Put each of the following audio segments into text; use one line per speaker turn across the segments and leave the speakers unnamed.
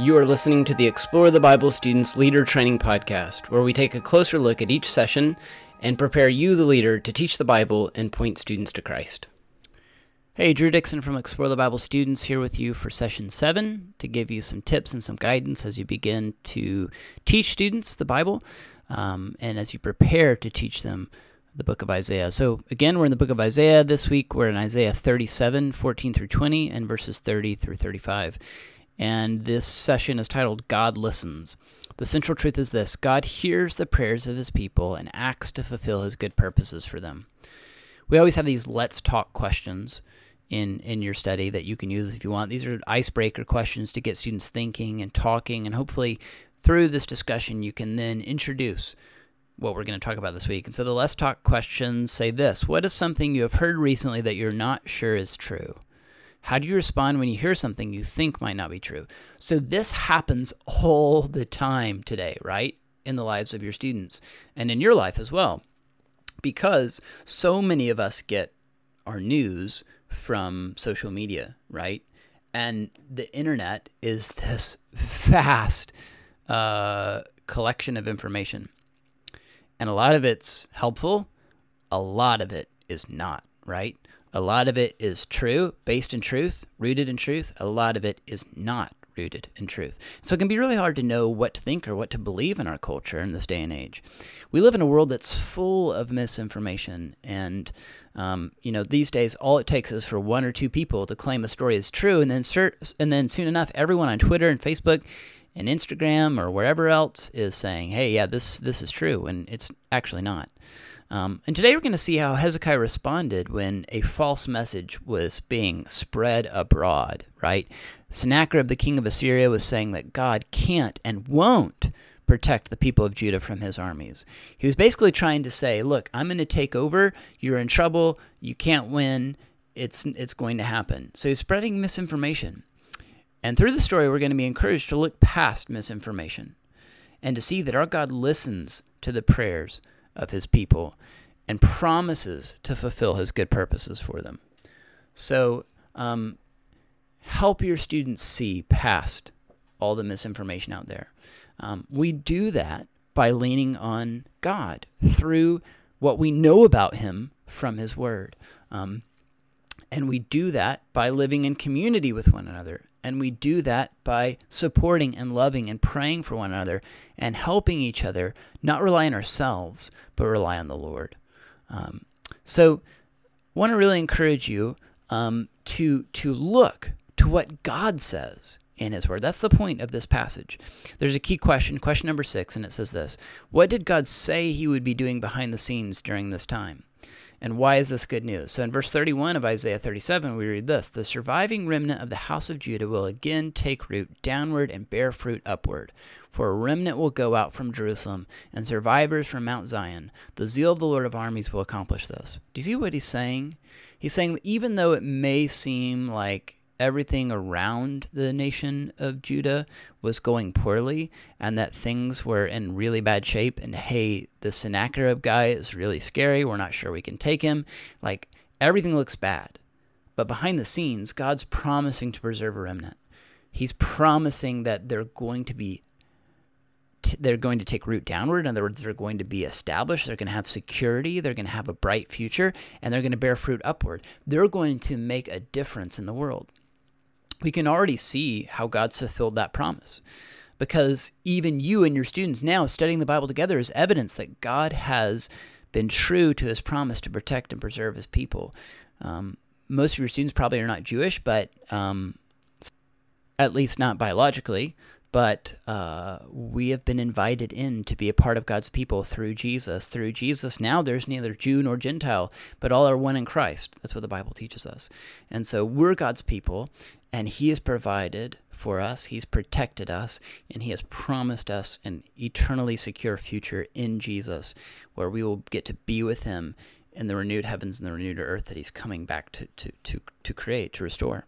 You are listening to the Explore the Bible Students Leader Training Podcast, where we take a closer look at each session and prepare you, the leader, to teach the Bible and point students to Christ. Hey, Drew Dixon from Explore the Bible Students here with you for session seven to give you some tips and some guidance as you begin to teach students the Bible um, and as you prepare to teach them the book of Isaiah. So, again, we're in the book of Isaiah. This week, we're in Isaiah 37, 14 through 20, and verses 30 through 35 and this session is titled God Listens. The central truth is this God hears the prayers of his people and acts to fulfill his good purposes for them. We always have these let's talk questions in, in your study that you can use if you want. These are icebreaker questions to get students thinking and talking, and hopefully through this discussion, you can then introduce what we're going to talk about this week. And so the let's talk questions say this What is something you have heard recently that you're not sure is true? How do you respond when you hear something you think might not be true? So, this happens all the time today, right? In the lives of your students and in your life as well. Because so many of us get our news from social media, right? And the internet is this vast uh, collection of information. And a lot of it's helpful, a lot of it is not, right? A lot of it is true, based in truth, rooted in truth. A lot of it is not rooted in truth. So it can be really hard to know what to think or what to believe in our culture in this day and age. We live in a world that's full of misinformation, and um, you know these days all it takes is for one or two people to claim a story is true, and then cert- and then soon enough everyone on Twitter and Facebook and Instagram or wherever else is saying, "Hey, yeah, this this is true," and it's actually not. Um, and today we're going to see how Hezekiah responded when a false message was being spread abroad, right? Sennacherib, the king of Assyria, was saying that God can't and won't protect the people of Judah from his armies. He was basically trying to say, look, I'm going to take over, you're in trouble, you can't win, it's, it's going to happen. So he's spreading misinformation. And through the story, we're going to be encouraged to look past misinformation and to see that our God listens to the prayers of his people and promises to fulfill his good purposes for them. So, um, help your students see past all the misinformation out there. Um, we do that by leaning on God through what we know about Him from His Word. Um, and we do that by living in community with one another and we do that by supporting and loving and praying for one another and helping each other, not rely on ourselves, but rely on the Lord. Um, so, I want to really encourage you um, to, to look to what God says in His Word. That's the point of this passage. There's a key question, question number six, and it says this What did God say He would be doing behind the scenes during this time? And why is this good news? So in verse 31 of Isaiah 37, we read this The surviving remnant of the house of Judah will again take root downward and bear fruit upward. For a remnant will go out from Jerusalem, and survivors from Mount Zion. The zeal of the Lord of armies will accomplish this. Do you see what he's saying? He's saying even though it may seem like everything around the nation of Judah was going poorly and that things were in really bad shape and hey the Sennacherib guy is really scary we're not sure we can take him like everything looks bad but behind the scenes God's promising to preserve a remnant he's promising that they're going to be they're going to take root downward. In other words, they're going to be established. They're going to have security. They're going to have a bright future, and they're going to bear fruit upward. They're going to make a difference in the world we can already see how God's fulfilled that promise. Because even you and your students now studying the Bible together is evidence that God has been true to his promise to protect and preserve his people. Um, most of your students probably are not Jewish, but um, at least not biologically. But uh, we have been invited in to be a part of God's people through Jesus. Through Jesus, now there's neither Jew nor Gentile, but all are one in Christ. That's what the Bible teaches us. And so we're God's people, and He has provided for us, He's protected us, and He has promised us an eternally secure future in Jesus, where we will get to be with Him in the renewed heavens and the renewed earth that He's coming back to, to, to, to create, to restore.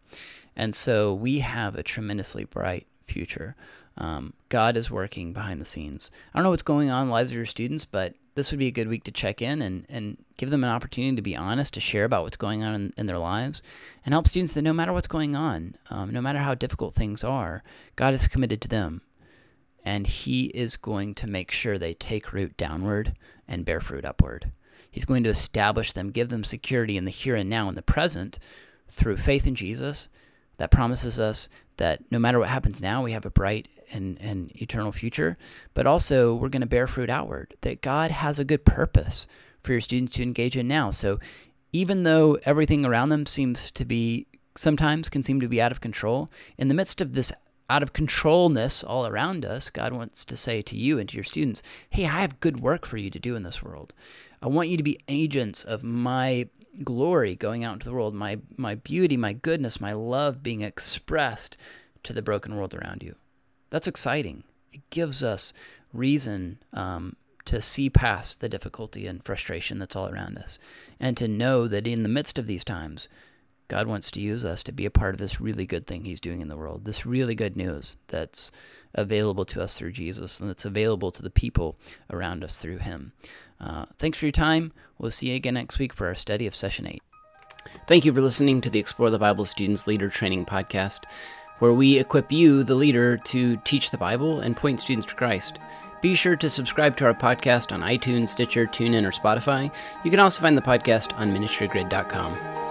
And so we have a tremendously bright future. Um, God is working behind the scenes. I don't know what's going on in the lives of your students, but this would be a good week to check in and, and give them an opportunity to be honest, to share about what's going on in, in their lives, and help students that no matter what's going on, um, no matter how difficult things are, God is committed to them. And He is going to make sure they take root downward and bear fruit upward. He's going to establish them, give them security in the here and now, in the present, through faith in Jesus that promises us that no matter what happens now, we have a bright and, and eternal future, but also we're going to bear fruit outward, that God has a good purpose for your students to engage in now. So even though everything around them seems to be, sometimes can seem to be out of control, in the midst of this out of controlness all around us, God wants to say to you and to your students, hey, I have good work for you to do in this world. I want you to be agents of my glory going out into the world, my, my beauty, my goodness, my love being expressed to the broken world around you. That's exciting. It gives us reason um, to see past the difficulty and frustration that's all around us, and to know that in the midst of these times, God wants to use us to be a part of this really good thing He's doing in the world, this really good news that's available to us through Jesus and that's available to the people around us through Him. Uh, thanks for your time. We'll see you again next week for our study of Session 8. Thank you for listening to the Explore the Bible Students Leader Training Podcast, where we equip you, the leader, to teach the Bible and point students to Christ. Be sure to subscribe to our podcast on iTunes, Stitcher, TuneIn, or Spotify. You can also find the podcast on ministrygrid.com.